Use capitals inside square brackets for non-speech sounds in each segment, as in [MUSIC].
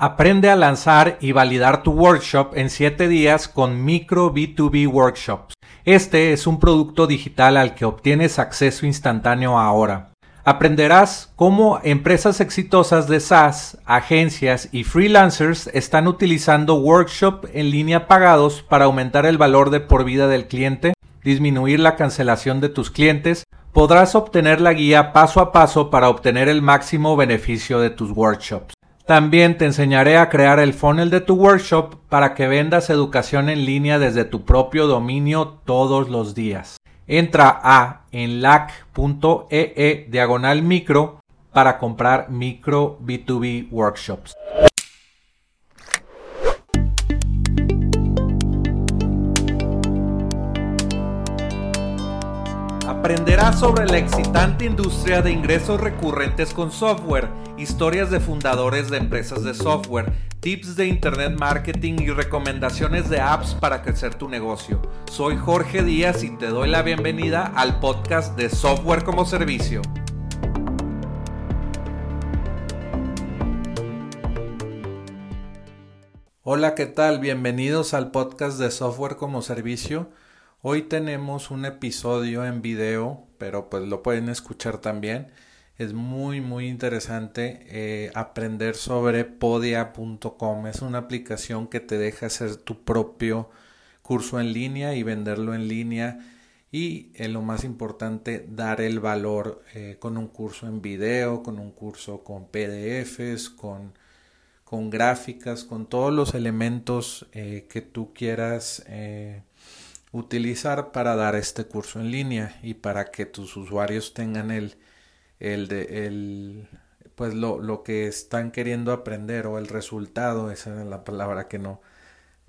Aprende a lanzar y validar tu workshop en 7 días con Micro B2B Workshops. Este es un producto digital al que obtienes acceso instantáneo ahora. Aprenderás cómo empresas exitosas de SaaS, agencias y freelancers están utilizando workshop en línea pagados para aumentar el valor de por vida del cliente, disminuir la cancelación de tus clientes, podrás obtener la guía paso a paso para obtener el máximo beneficio de tus workshops. También te enseñaré a crear el funnel de tu workshop para que vendas educación en línea desde tu propio dominio todos los días. Entra a enlac.ee e diagonal micro para comprar micro B2B workshops. Aprenderás sobre la excitante industria de ingresos recurrentes con software, historias de fundadores de empresas de software, tips de internet marketing y recomendaciones de apps para crecer tu negocio. Soy Jorge Díaz y te doy la bienvenida al podcast de Software como Servicio. Hola, ¿qué tal? Bienvenidos al podcast de Software como Servicio. Hoy tenemos un episodio en video, pero pues lo pueden escuchar también. Es muy muy interesante eh, aprender sobre podia.com. Es una aplicación que te deja hacer tu propio curso en línea y venderlo en línea y en lo más importante dar el valor eh, con un curso en video, con un curso con PDFs, con, con gráficas, con todos los elementos eh, que tú quieras utilizar para dar este curso en línea y para que tus usuarios tengan el, el, de, el pues lo, lo, que están queriendo aprender o el resultado, esa es la palabra que no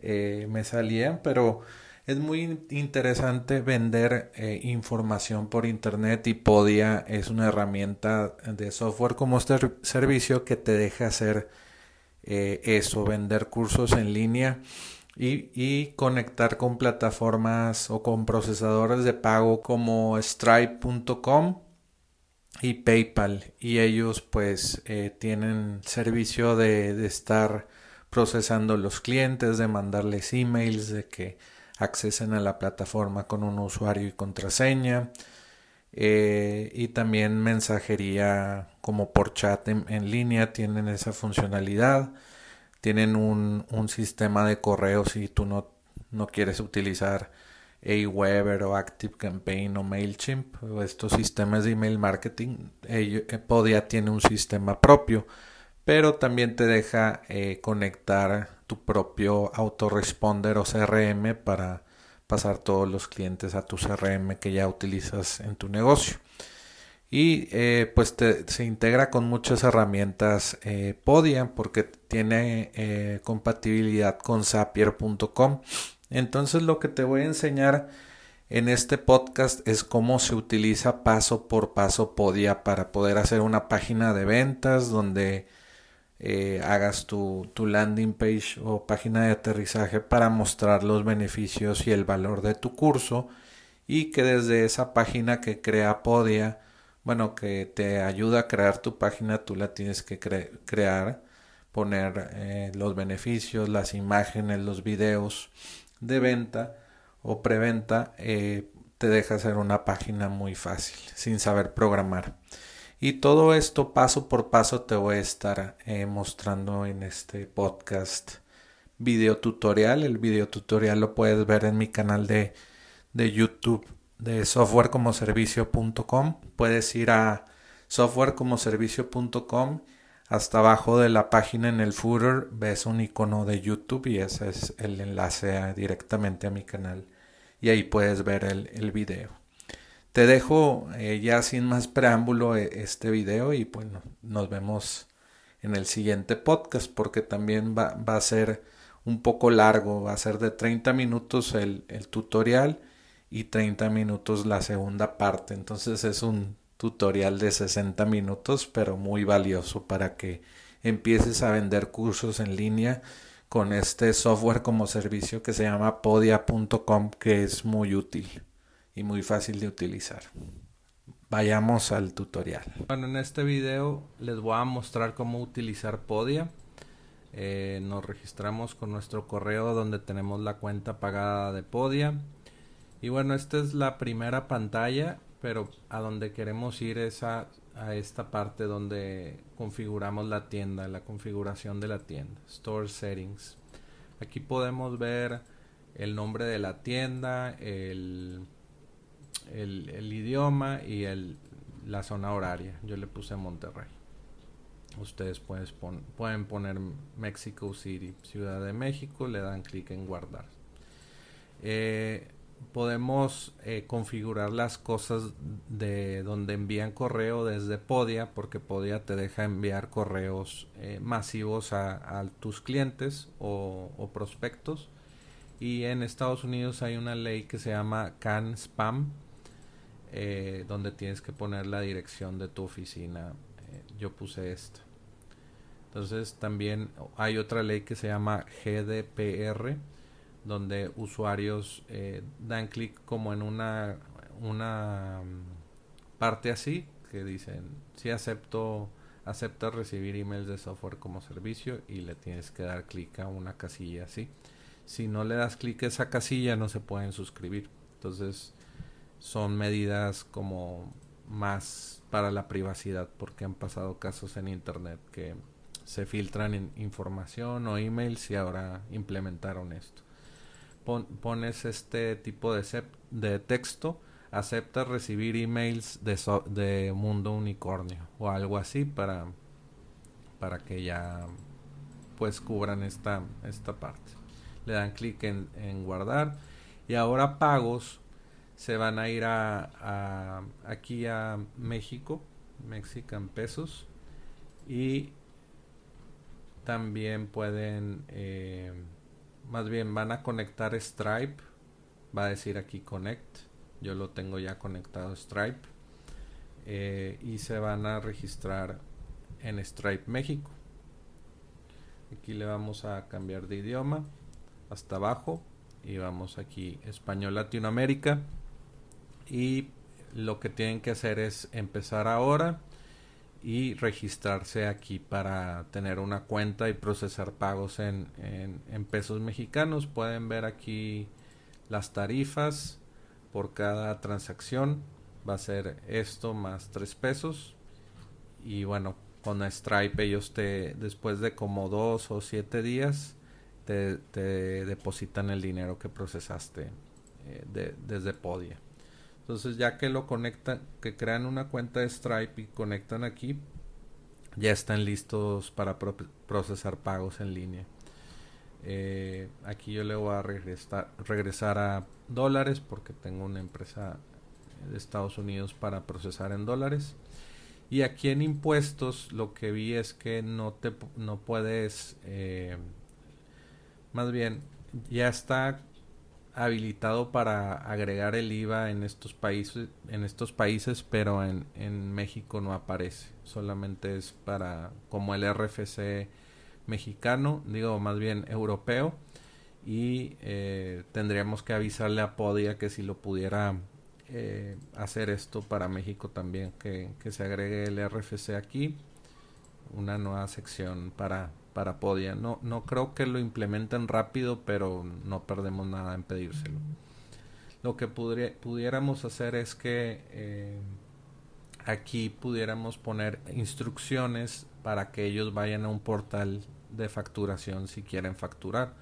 eh, me salía, pero es muy interesante vender eh, información por internet y Podia es una herramienta de software como servicio que te deja hacer eh, eso, vender cursos en línea y, conectar con plataformas o con procesadores de pago como stripe.com y PayPal. Y ellos pues eh, tienen servicio de, de, estar procesando los clientes, de mandarles emails, de que accesen a la plataforma con un usuario y contraseña eh, y también mensajería como por chat en línea tienen esa funcionalidad tienen un, un sistema de correo si tú no, no quieres utilizar Aweber o ActiveCampaign o MailChimp estos sistemas de email marketing. Eh, Podia tiene un sistema propio, pero también te deja eh, conectar tu propio autoresponder o CRM para pasar todos los clientes a tu CRM que ya utilizas en tu negocio y eh, pues se integra con muchas herramientas eh, Podia porque tiene eh, compatibilidad con Zapier.com. Entonces lo que te voy a enseñar en este podcast es cómo se utiliza paso por paso Podia para poder hacer una página de ventas donde hagas tu, tu landing page o página de aterrizaje para mostrar los beneficios y el valor de tu curso y que desde esa página que crea Podia bueno, que te ayuda a crear tu página, tú la tienes que crear, poner eh, los beneficios, las imágenes, los videos de venta o preventa, eh, te deja hacer una página muy fácil, sin saber programar. Y todo esto paso por paso te voy a estar eh, mostrando en este podcast video tutorial. El video tutorial lo puedes ver en mi canal de, de YouTube de softwarecomoservicio.com. Puedes ir a softwarecomoservicio.com. Hasta abajo de la página en el footer ves un icono de YouTube y ese es el enlace directamente a mi canal. Y ahí puedes ver el, el video. Te dejo eh, ya sin más preámbulo eh, este video y bueno, nos vemos en el siguiente podcast porque también va, va, a ser un poco largo, va a ser de 30 minutos el, el tutorial y 30 minutos la segunda parte. Entonces es un tutorial de 60 minutos, pero muy valioso para que empieces a vender cursos en línea con este software como servicio que se llama podia.com que es muy útil y muy fácil de utilizar. Vayamos al tutorial. Bueno, en este video les voy a mostrar cómo utilizar Podia. Eh, nos registramos con nuestro correo donde tenemos la cuenta pagada de Podia. Y bueno, esta es la primera pantalla, pero a donde queremos ir es a, esta parte donde configuramos la tienda, la configuración de la tienda, Store Settings. Aquí podemos ver el nombre de la tienda, el, el, idioma y el, la zona horaria. Yo le puse Monterrey. Ustedes pueden poner Mexico City, Ciudad de México, le dan clic en guardar. Eh, podemos eh, configurar las cosas de donde envían correo desde Podia, porque Podia te deja enviar correos eh, masivos a, tus clientes o, prospectos. Y en Estados Unidos hay una ley que se llama CAN Spam, eh, donde tienes que poner la dirección de tu oficina. yo puse esta. Entonces también hay otra ley que se llama GDPR donde usuarios eh, dan clic como en una, una mm, parte así que dicen si acepto acepta recibir emails de software como servicio y le tienes que dar clic a una casilla así si no le das clic a esa casilla no se pueden suscribir. Entonces son medidas como más para la privacidad porque han pasado casos en internet que se filtran información o emails y ahora implementaron esto pones este tipo de, texto, acepta recibir emails de, Mundo Unicornio o algo así para, para que ya pues cubran esta, esta parte. Le dan clic en, guardar y ahora pagos se van a ir a, a aquí a México, Mexican pesos y también pueden eh, más bien van a conectar Stripe. Va a decir aquí Connect. Yo lo tengo ya conectado Stripe. Eh, y se van a registrar en Stripe México. Aquí le vamos a cambiar de idioma hasta abajo y vamos aquí español Latinoamérica y lo que tienen que hacer es empezar ahora y registrarse aquí para tener una cuenta y procesar pagos en, en, pesos mexicanos. Pueden ver aquí las tarifas por cada transacción. Va a ser esto más 3 pesos. Y bueno, con Stripe ellos te, después de como 2 o 7 días, te, depositan el dinero que procesaste eh, desde Podia. Entonces ya que lo conectan, que crean una cuenta de Stripe y conectan aquí, ya están listos para procesar pagos en línea. Eh, aquí yo le voy a regresar, a dólares porque tengo una empresa de Estados Unidos para procesar en dólares. Y aquí en impuestos lo que vi es que no te no puedes eh, más bien ya está habilitado para agregar el IVA en estos países, en estos países, pero en, en México no aparece. Solamente es para como el RFC mexicano, digo más bien europeo, y eh, tendríamos que avisarle a Podia que si lo pudiera eh, hacer esto para México también, que, que se agregue el RFC aquí, una nueva sección para para Podia. No, no creo que lo implementen rápido, pero no perdemos nada en pedírselo. Lo que pudiéramos hacer es que eh, aquí pudiéramos poner instrucciones para que ellos vayan a un portal de facturación si quieren facturar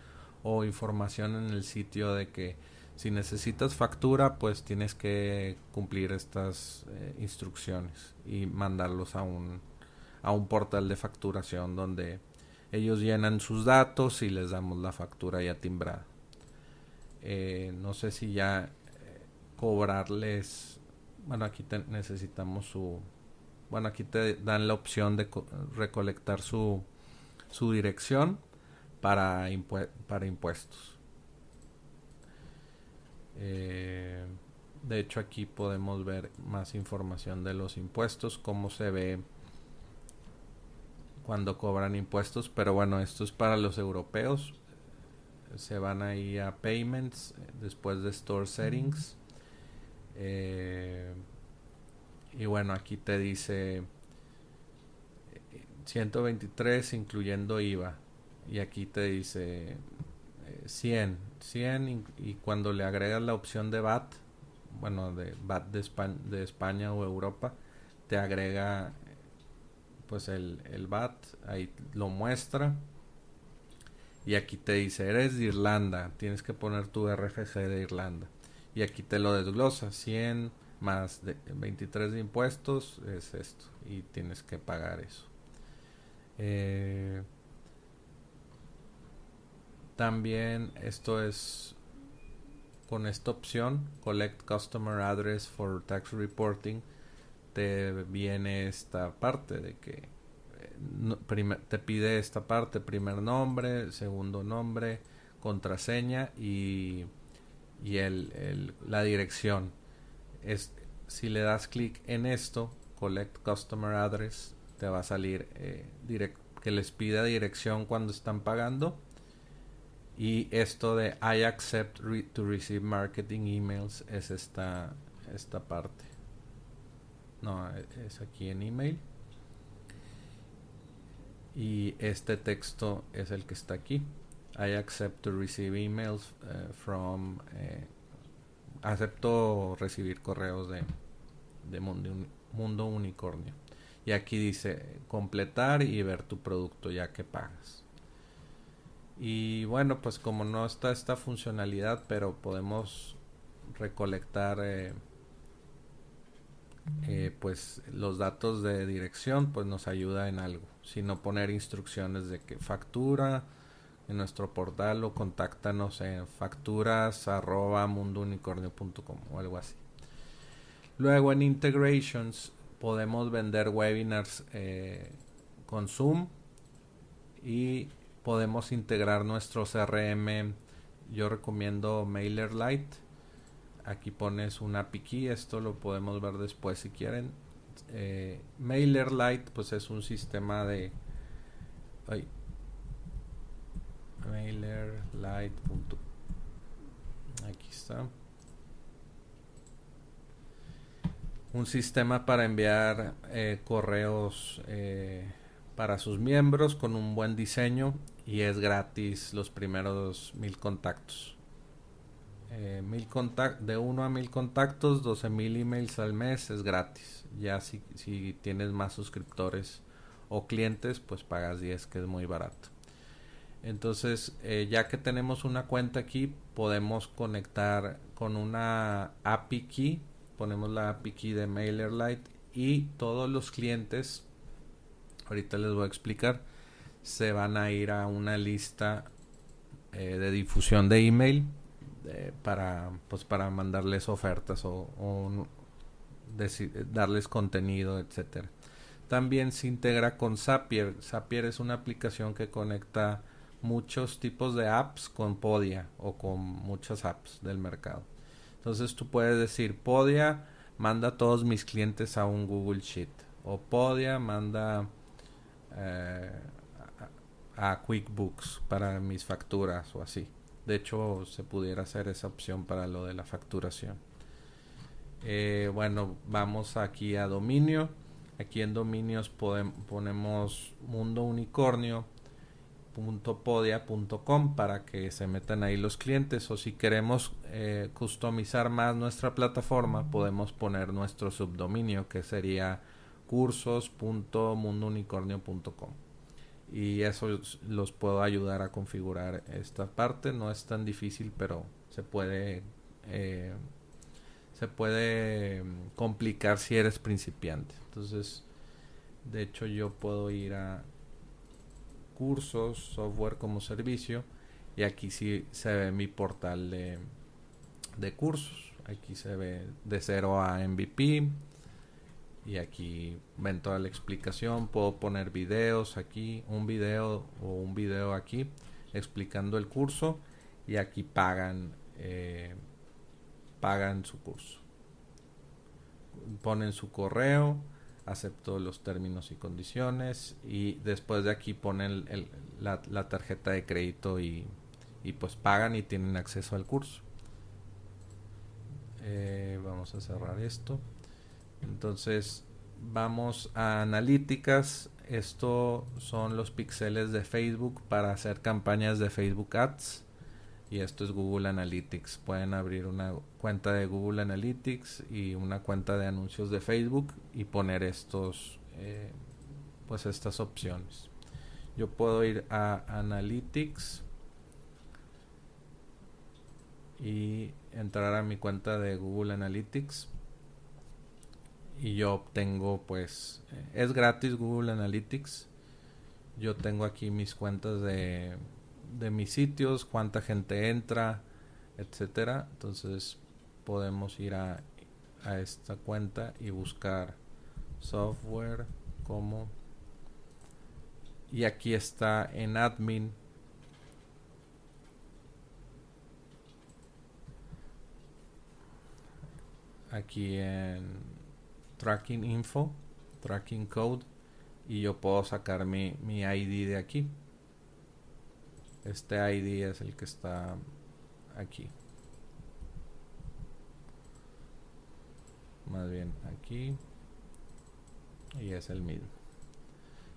o información en el sitio de que si necesitas factura pues tienes que cumplir estas eh, instrucciones y mandarlos a un a un portal de facturación donde ellos llenan sus datos y les damos la factura ya timbrada. Eh, no sé si ya eh, cobrarles. Bueno, aquí necesitamos su. Bueno, aquí te dan la opción de recolectar su, su dirección para, impuestos. Eh, de hecho, aquí podemos ver más información de los impuestos, cómo se ve cuando cobran impuestos, pero bueno, esto es para los europeos. Se van ahí a Payments, después de Store Settings. Eh, y bueno, aquí te dice 123 incluyendo IVA. y aquí te dice 100, eh, 100 y, cuando le agregas la opción de VAT, bueno, de VAT de España, de España o Europa, te agrega pues el, el VAT, ahí lo muestra y aquí te dice, eres de Irlanda, tienes que poner tu RFC de Irlanda. Y aquí te lo desglosa, 100 más de 23 de impuestos es esto. Y tienes que pagar eso. Eh, también esto es con esta opción, Collect Customer Address for Tax Reporting, te viene esta parte de que te pide esta parte, primer nombre, segundo nombre, contraseña y, y el, la dirección. Es, si le das clic en esto, Collect Customer Address, te va a salir eh, que les pida dirección cuando están pagando. Y esto de I accept to receive marketing emails es esta, esta parte. No, es aquí en email y este texto es el que está aquí. I accept to receive emails eh, from. Eh, acepto recibir correos de, de mundo, mundo, Unicornio. Y aquí dice completar y ver tu producto ya que pagas. Y bueno, pues como no está esta funcionalidad, pero podemos recolectar eh, eh, pues los datos de dirección pues nos ayuda en algo. Sino poner instrucciones de que factura en nuestro portal o contáctanos en facturas arroba o algo así. Luego en integrations podemos vender webinars eh, con zoom y podemos integrar nuestro crm yo recomiendo MailerLite aquí pones una API esto lo podemos ver después si quieren. Eh, MailerLite pues es un sistema de... Ay, MailerLite. Aquí está. Un sistema para enviar eh, correos eh, para sus miembros con un buen diseño y es gratis los primeros mil contactos. Eh, mil de 1 a mil contactos, 12 mil emails al mes es gratis. Ya si, si tienes más suscriptores o clientes, pues pagas 10, que es muy barato. Entonces, eh, ya que tenemos una cuenta aquí, podemos conectar con una API key. Ponemos la API key de MailerLite y todos los clientes, ahorita les voy a explicar, se van a ir a una lista eh, de difusión de email para pues para mandarles ofertas o, darles contenido etcétera. También se integra con Zapier. Zapier es una aplicación que conecta muchos tipos de apps con Podia o con muchas apps del mercado. Entonces tú puedes decir Podia manda a todos mis clientes a un Google Sheet o Podia manda eh, a QuickBooks para mis facturas o así de hecho, se pudiera hacer esa opción para lo de la facturación. Eh, bueno, vamos aquí a dominio. Aquí en dominios ponemos mundounicornio.podia.com para que se metan ahí los clientes o si queremos eh, customizar más nuestra plataforma podemos poner nuestro subdominio que sería cursos.mundounicornio.com y eso los puedo ayudar a configurar esta parte. No es tan difícil pero se puede eh, se puede mm, complicar si eres principiante. Entonces de hecho yo puedo ir a cursos software como servicio y aquí sí se ve mi portal de, de cursos. Aquí se ve de 0 a MVP y aquí ven toda la explicación puedo poner videos aquí un video o un video aquí explicando el curso y aquí pagan eh, pagan su curso. Ponen su correo acepto los términos y condiciones y después de aquí ponen la, tarjeta de crédito y, y, pues pagan y tienen acceso al curso. Eh, vamos a cerrar esto entonces vamos a analíticas. esto son los píxeles de Facebook para hacer campañas de Facebook Ads y esto es Google Analytics. Pueden abrir una cuenta de Google Analytics y una cuenta de anuncios de Facebook y poner estos, eh, pues estas opciones. Yo puedo ir a Analytics y entrar a mi cuenta de Google Analytics y yo obtengo pues eh, es gratis Google Analytics. Yo tengo aquí mis cuentas de, de mis sitios cuánta gente entra etcétera. Entonces podemos ir a, a esta cuenta y buscar software como y aquí está en admin. Aquí en tracking info, tracking code y yo puedo sacar mi, mi ID de aquí. Este ID es el que está aquí. Más bien aquí. Y es el mismo.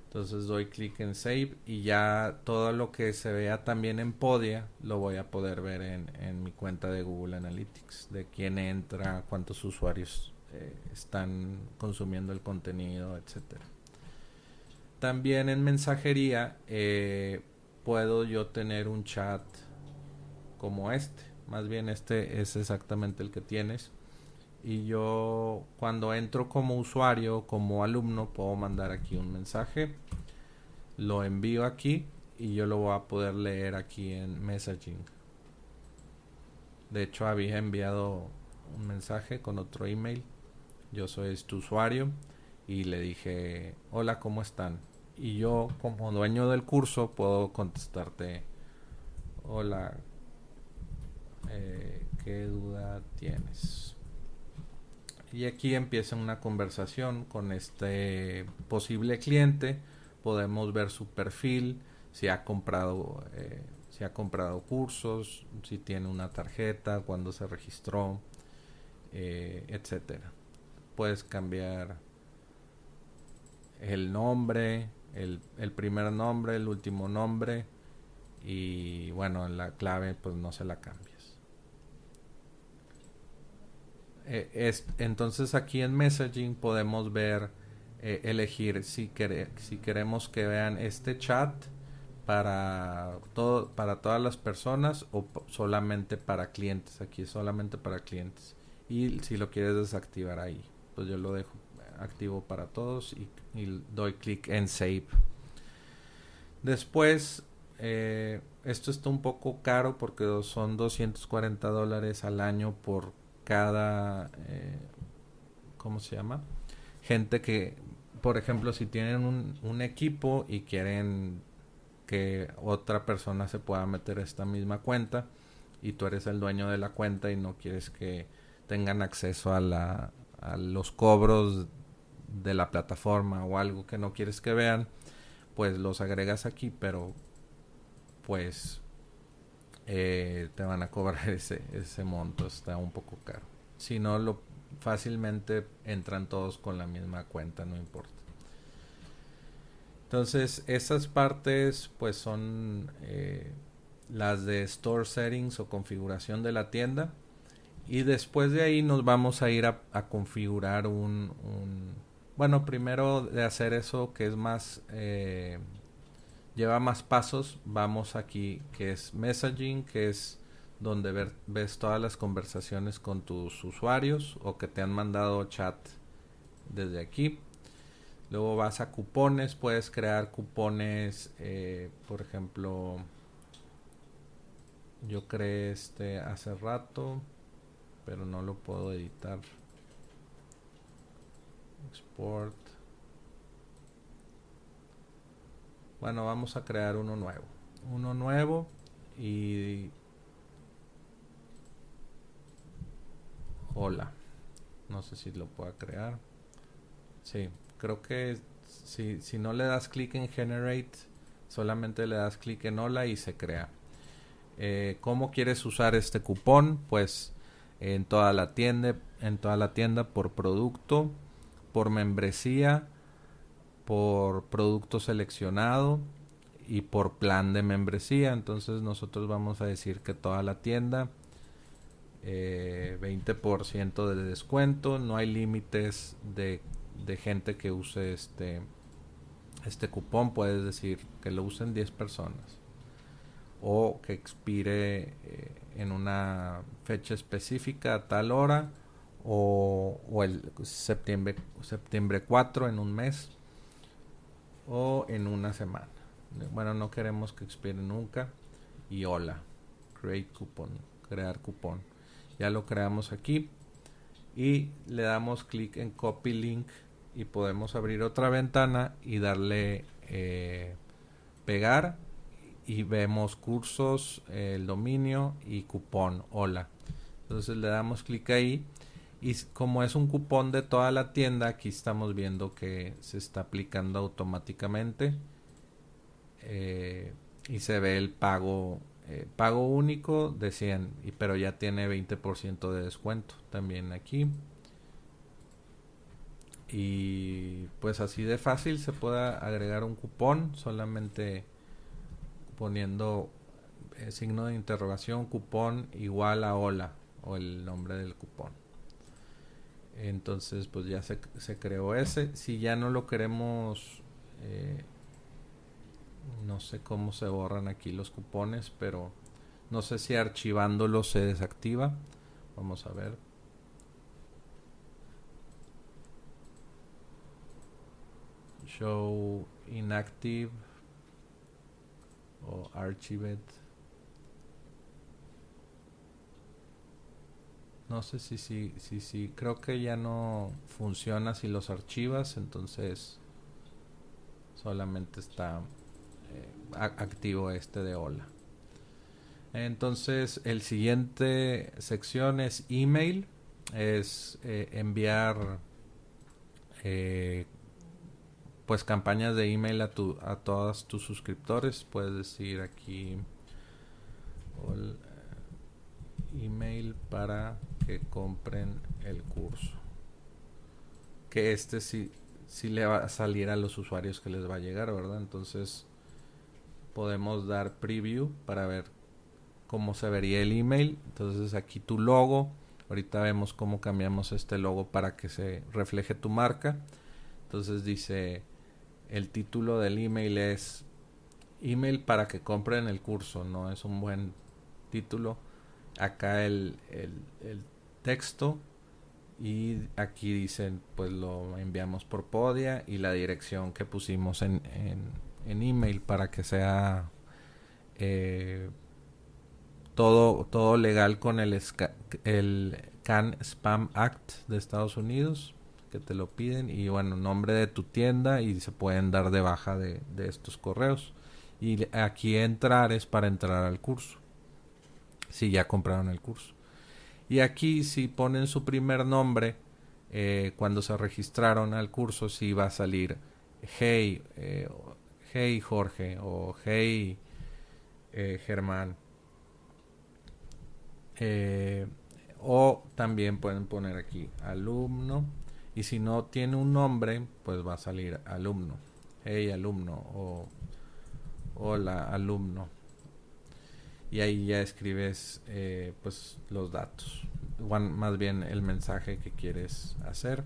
Entonces doy clic en Save y ya todo lo que se vea también en Podia lo voy a poder ver en, en mi cuenta de Google Analytics. De quién entra, cuántos usuarios eh, están consumiendo el contenido, etcétera. También en mensajería eh, puedo yo tener un chat como este. Más bien este es exactamente el que tienes. Y yo cuando entro como usuario, como alumno, puedo mandar aquí un mensaje. Lo envío aquí y yo lo voy a poder leer aquí en messaging. De hecho había enviado un mensaje con otro email yo soy tu usuario y le dije, hola, ¿cómo están? Y yo como dueño del curso puedo contestarte, hola, eh, ¿qué duda tienes? Y aquí empieza una conversación con este posible cliente. Podemos ver su perfil, si ha comprado, eh, si ha comprado cursos, si tiene una tarjeta, cuándo se registró, eh, etcétera puedes cambiar el nombre, el, primer nombre, el último nombre y bueno, la clave pues no se la cambias. Eh, es, entonces aquí en messaging podemos ver, eh, elegir si, si queremos que vean este chat para, todo, para todas las personas o solamente para clientes. Aquí solamente para clientes. Y si lo quieres desactivar ahí. Pues yo lo dejo activo para todos y, doy clic en save. Después, eh, esto está un poco caro porque son 240 dólares al año por cada, eh, ¿cómo se llama? Gente que, por ejemplo, si tienen un, un equipo y quieren que otra persona se pueda meter a esta misma cuenta y tú eres el dueño de la cuenta y no quieres que tengan acceso a la, a los cobros de la plataforma o algo que no quieres que vean, pues los agregas aquí, pero pues eh, te van a cobrar [LAUGHS] ese, ese monto, está un poco caro. Si no, lo, fácilmente entran todos con la misma cuenta, no importa. Entonces, esas partes pues son eh, las de Store Settings o configuración de la tienda. Y después de ahí nos vamos a ir a, configurar un, Bueno, primero de hacer eso que es más... Eh, lleva más pasos, vamos aquí que es messaging, que es donde ves todas las conversaciones con tus usuarios o que te han mandado chat desde aquí. Luego vas a cupones, puedes crear cupones, eh, por ejemplo, yo creé este hace rato pero no lo puedo editar. Export. Bueno vamos a crear uno nuevo. Uno nuevo y hola. No sé si lo pueda crear. Sí creo que si, si no le das clic en generate solamente le das clic en hola y se crea. Eh, ¿Cómo quieres usar este cupón? Pues en toda la tienda, en toda la tienda por producto, por membresía por producto seleccionado y por plan de membresía. Entonces nosotros vamos a decir que toda la tienda, 20% eh, de descuento, no hay límites de, de, gente que use este, este cupón, puedes decir que lo usen 10 personas o que expire eh, en una fecha específica a tal hora o, el septiembre, septiembre 4 en un mes o en una semana. Bueno, no queremos que expire nunca. Y hola, create coupon, crear cupón. Ya lo creamos aquí y le damos clic en copy link y podemos abrir otra ventana y darle eh, pegar y vemos cursos, el dominio y cupón, hola. Entonces le damos clic ahí y como es un cupón de toda la tienda, aquí estamos viendo que se está aplicando automáticamente eh, y se ve el pago eh, pago único de 100 y, pero ya tiene 20% de descuento también aquí y pues así de fácil se puede agregar un cupón solamente poniendo eh, signo de interrogación cupón igual a hola o el nombre del cupón. Entonces pues ya se, se creó ese. Si ya no lo queremos eh, no sé cómo se borran aquí los cupones pero no sé si archivándolo se desactiva. Vamos a ver. Show inactive o archived No sé si sí, si, si, creo que ya no funciona si los archivas, entonces solamente está eh, activo este de hola. Entonces, el siguiente sección es email, es eh, enviar eh, pues campañas de email a tu a todos tus suscriptores. Puedes decir aquí email para que compren el curso. Que este sí, sí le va a salir a los usuarios que les va a llegar, ¿verdad? Entonces podemos dar preview para ver cómo se vería el email. Entonces aquí tu logo. Ahorita vemos cómo cambiamos este logo para que se refleje tu marca. Entonces dice el título del email es email para que compren el curso. No es un buen título acá el, el, texto y aquí dicen pues lo enviamos por Podia y la dirección que pusimos en, en, email para que sea eh, todo, todo legal con el, el CAN Spam Act de Estados Unidos que te lo piden y bueno nombre de tu tienda y se pueden dar de baja de, de estos correos y aquí entrar es para entrar al curso si ya compraron el curso. Y aquí si ponen su primer nombre, eh, cuando se registraron al curso, si va a salir Hey, eh, Hey Jorge o Hey eh, Germán. o también pueden poner aquí alumno. Y si no tiene un nombre, pues va a salir alumno. Hey alumno o hola alumno y ahí ya escribes eh, pues los datos más bien el mensaje que quieres hacer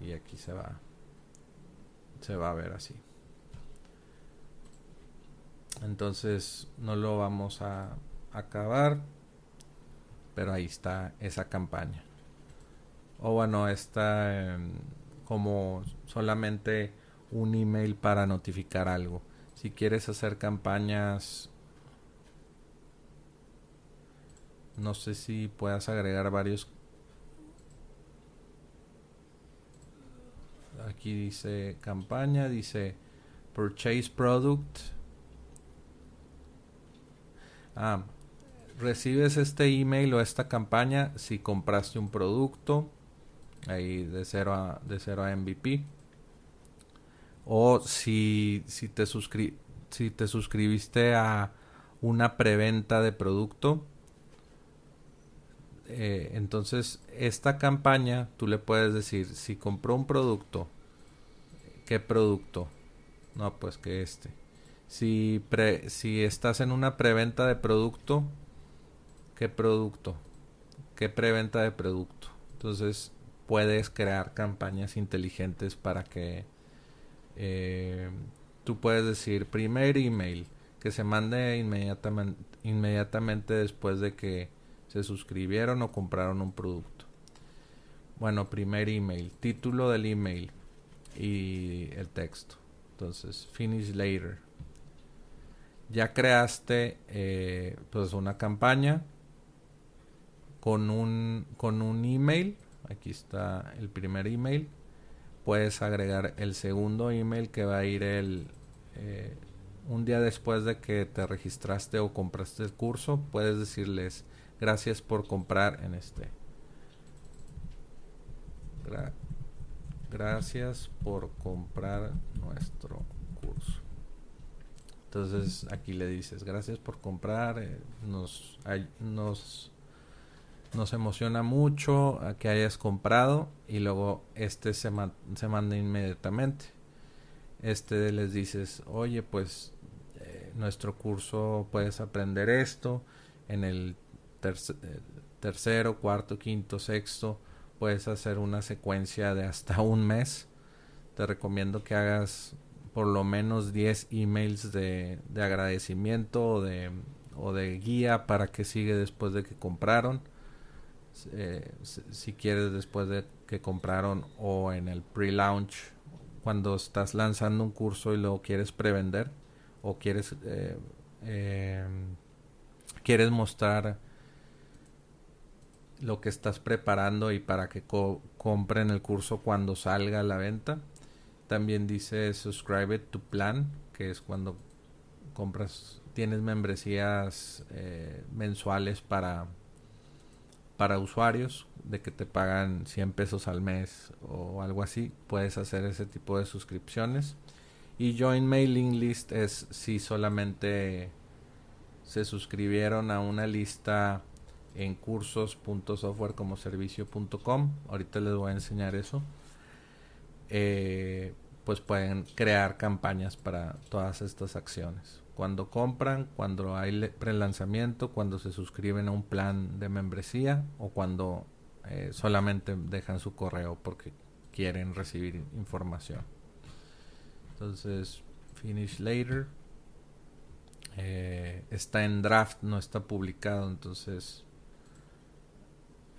y aquí se va se va a ver así entonces no lo vamos a acabar pero ahí está esa campaña o bueno está como solamente un email para notificar algo si quieres hacer campañas No sé si puedas agregar varios. Aquí dice campaña, dice purchase product. Ah, recibes este email o esta campaña si compraste un producto ahí de 0 a de 0 a MVP o si si te suscri si te suscribiste a una preventa de producto eh, entonces, esta campaña, tú le puedes decir, si compró un producto ¿Qué producto? No, pues que este. Si, si estás en una preventa de producto, ¿qué producto? ¿Qué preventa de producto? Entonces puedes crear campañas inteligentes para que eh, tú puedes decir primer email que se mande inmediatamente, inmediatamente después de que se suscribieron o compraron un producto. Bueno, primer email, título del email y el texto. Entonces, finish later. Ya creaste eh, pues una campaña con un, con un email. Aquí está el primer email. Puedes agregar el segundo email que va a ir el, eh, un día después de que te registraste o compraste el curso. Puedes decirles gracias por comprar en este. gracias por comprar nuestro curso. Entonces aquí le dices gracias por comprar. Eh, nos, nos nos emociona mucho que hayas comprado y luego este se, se manda inmediatamente. Este les dices, oye, pues eh, nuestro curso puedes aprender esto en el eh, tercero, cuarto, quinto, sexto. Puedes hacer una secuencia de hasta un mes. Te recomiendo que hagas por lo menos 10 emails de, de agradecimiento o de, o de guía para que sigue después de que compraron eh, si quieres después de que compraron o en el pre-launch cuando estás lanzando un curso y lo quieres prevender o quieres eh, em, quieres mostrar lo que estás preparando y para que compren el curso cuando salga a la venta también dice subscribe to plan que es cuando compras tienes membresías eh, mensuales para para usuarios de que te pagan 100 pesos al mes o algo así, puedes hacer ese tipo de suscripciones. Y Join Mailing List es si solamente se suscribieron a una lista en cursos.softwarecomoservicio.com. Ahorita les voy a enseñar eso. Eh, pues pueden crear campañas para todas estas acciones cuando compran, cuando hay prelanzamiento, cuando se suscriben a un plan de membresía o cuando eh, solamente dejan su correo porque quieren recibir información. Entonces, finish later. Eh, está en draft, no está publicado, entonces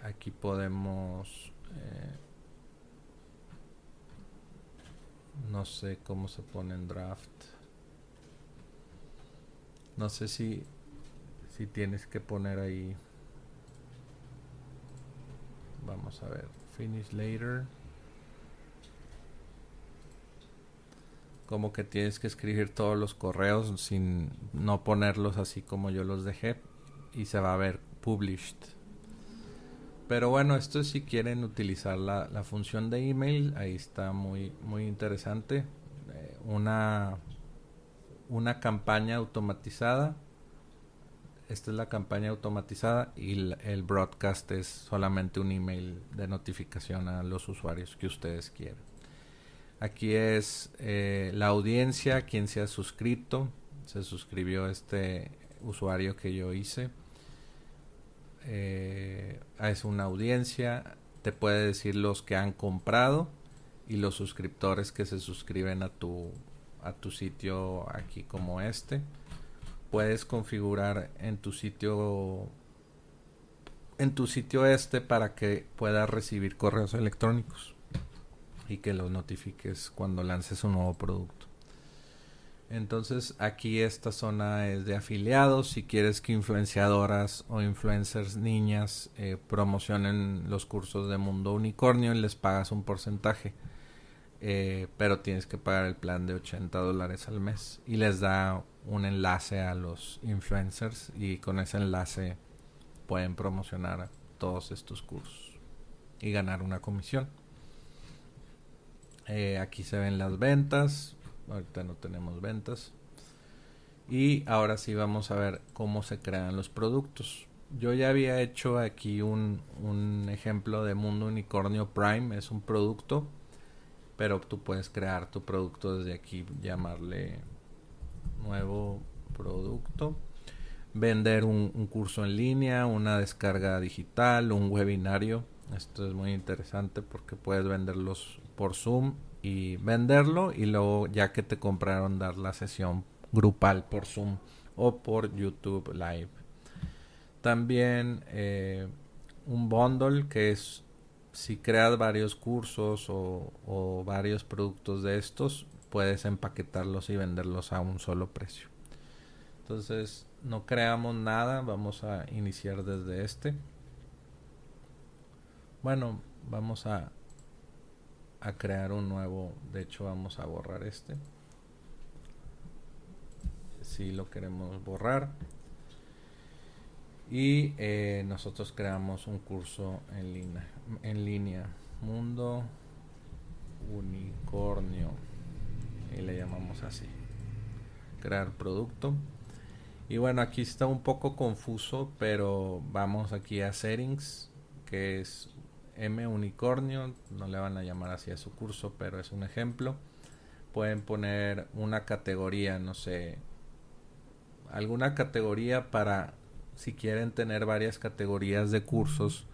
aquí podemos eh, no sé cómo se pone en draft no sé si, si tienes que poner ahí. Vamos a ver. Finish later. Como que tienes que escribir todos los correos sin no ponerlos así como yo los dejé. Y se va a ver published. Pero bueno, esto si quieren utilizar la, la función de email, ahí está muy, muy interesante. Eh, una una campaña automatizada. Esta es la campaña automatizada y el, broadcast es solamente un email de notificación a los usuarios que ustedes quieran. Aquí es eh, la audiencia, quien se ha suscrito. Se suscribió este usuario que yo hice. Eh, es una audiencia. Te puede decir los que han comprado y los suscriptores que se suscriben a tu a tu sitio aquí como este. Puedes configurar en tu sitio en tu sitio este para que puedas recibir correos electrónicos y que los notifiques cuando lances un nuevo producto. Entonces aquí esta zona es de afiliados. Si quieres que influenciadoras o influencers niñas eh, promocionen los cursos de mundo unicornio y les pagas un porcentaje eh, pero tienes que pagar el plan de 80 dólares al mes y les da un enlace a los influencers y con ese enlace pueden promocionar todos estos cursos y ganar una comisión. Eh, aquí se ven las ventas, ahorita no tenemos ventas. Y ahora sí vamos a ver cómo se crean los productos. Yo ya había hecho aquí un, un ejemplo de Mundo Unicornio Prime, es un producto pero tú puedes crear tu producto desde aquí, llamarle nuevo producto, vender un, curso en línea, una descarga digital, un webinario. Esto es muy interesante porque puedes venderlos por Zoom y venderlo y luego ya que te compraron dar la sesión grupal por Zoom o por YouTube Live. También eh, un bundle que es si creas varios cursos o, varios productos de estos, puedes empaquetarlos y venderlos a un solo precio. Entonces, no creamos nada, vamos a iniciar desde este. Bueno, vamos a, a crear un nuevo, de hecho vamos a borrar este. Si lo queremos borrar y eh, nosotros creamos un curso en línea, en línea. Mundo Unicornio. Y le llamamos así. Crear producto. Y bueno aquí está un poco confuso pero vamos aquí a settings que es M unicornio. No le van a llamar así a su curso pero es un ejemplo. Pueden poner una categoría no sé alguna categoría para si quieren tener varias categorías de cursos,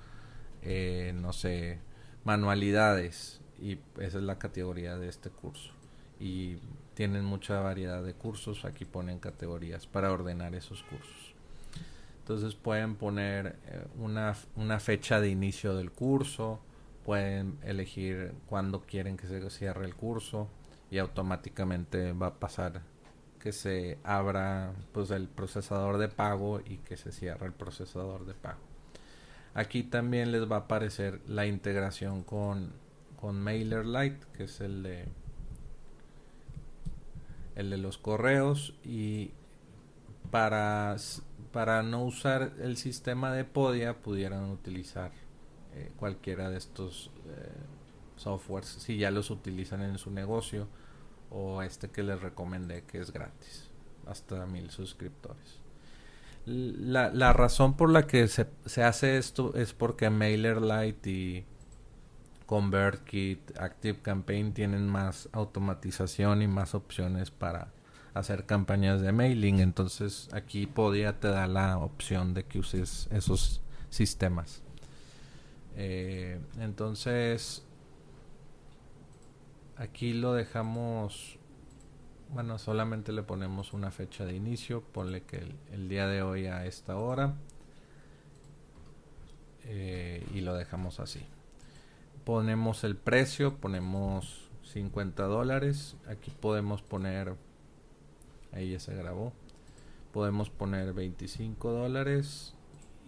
eh, no sé, manualidades, y esa es la categoría de este curso. Y tienen mucha variedad de cursos, aquí ponen categorías para ordenar esos cursos. Entonces pueden poner eh, una, una fecha de inicio del curso, pueden elegir cuándo quieren que se cierre el curso y automáticamente va a pasar que se abra pues el procesador de pago y que se cierre el procesador de pago. Aquí también les va a aparecer la integración con, con MailerLite, que es el de el de los correos y para, para no usar el sistema de Podia pudieran utilizar eh, cualquiera de estos eh, softwares si ya los utilizan en su negocio o este que les recomendé que es gratis, hasta mil suscriptores. La, la razón por la que se, se, hace esto es porque MailerLite y ConvertKit, ActiveCampaign tienen más automatización y más opciones para hacer campañas de mailing. Entonces aquí podía te da la opción de que uses esos sistemas. Eh, entonces aquí lo dejamos bueno solamente le ponemos una fecha de inicio. Ponle que el, día de hoy a esta hora. Eh, y lo dejamos así. Ponemos el precio ponemos 50 dólares. Aquí podemos poner ahí ya se grabó. Podemos poner 25 dólares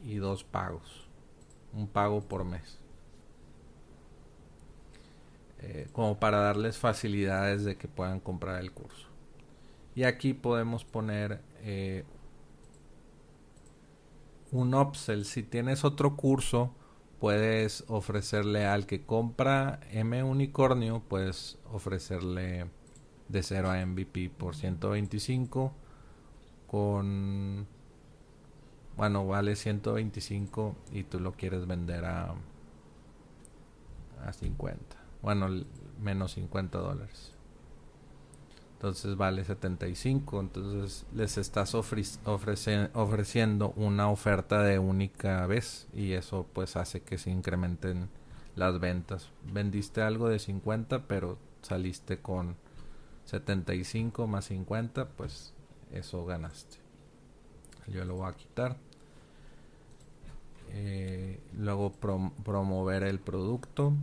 y dos pagos. Un pago por mes. Eh, como para darles facilidades de que puedan comprar el curso. Y aquí podemos poner eh, un upsell. Si tienes otro curso, puedes ofrecerle al que compra M Unicornio, puedes ofrecerle de 0 a MVP por 125 con bueno, vale 125 y tú lo quieres vender a a 50 bueno, menos 50 dólares. Entonces vale 75. Entonces les estás ofreciendo una oferta de única vez y eso pues hace que se incrementen las ventas. Vendiste algo de 50 pero saliste con 75 más 50 pues eso ganaste. Yo lo voy a quitar. Eh, luego promover el producto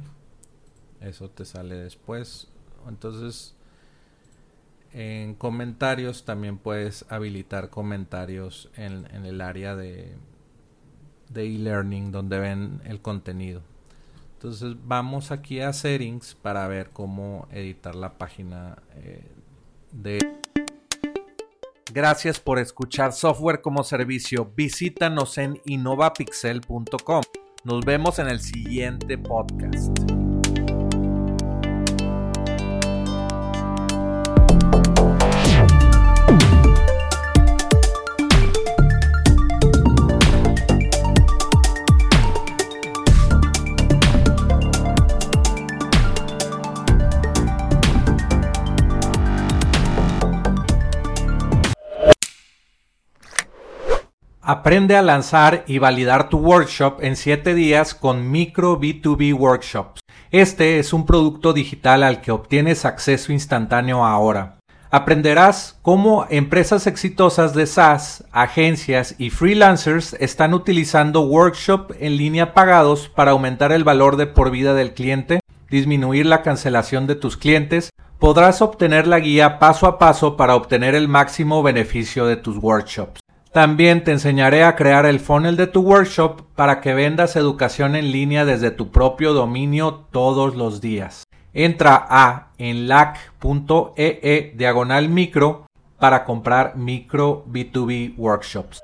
eso te sale después. Entonces, en comentarios también puedes habilitar comentarios en, el área de e-learning donde ven el contenido. Entonces vamos aquí a settings para ver cómo editar la página eh, de... Gracias por escuchar Software como Servicio. Visítanos en innovapixel.com. Nos vemos en el siguiente podcast. Aprende a lanzar y validar tu workshop en 7 días con Micro B2B Workshops. Este es un producto digital al que obtienes acceso instantáneo ahora. Aprenderás cómo empresas exitosas de SaaS, agencias y freelancers están utilizando workshop en línea pagados para aumentar el valor de por vida del cliente, disminuir la cancelación de tus clientes, podrás obtener la guía paso a paso para obtener el máximo beneficio de tus workshops. También te enseñaré a crear el funnel de tu workshop para que vendas educación en línea desde tu propio dominio todos los días. Entra a enlac.ee e diagonal micro para comprar micro B2B workshops.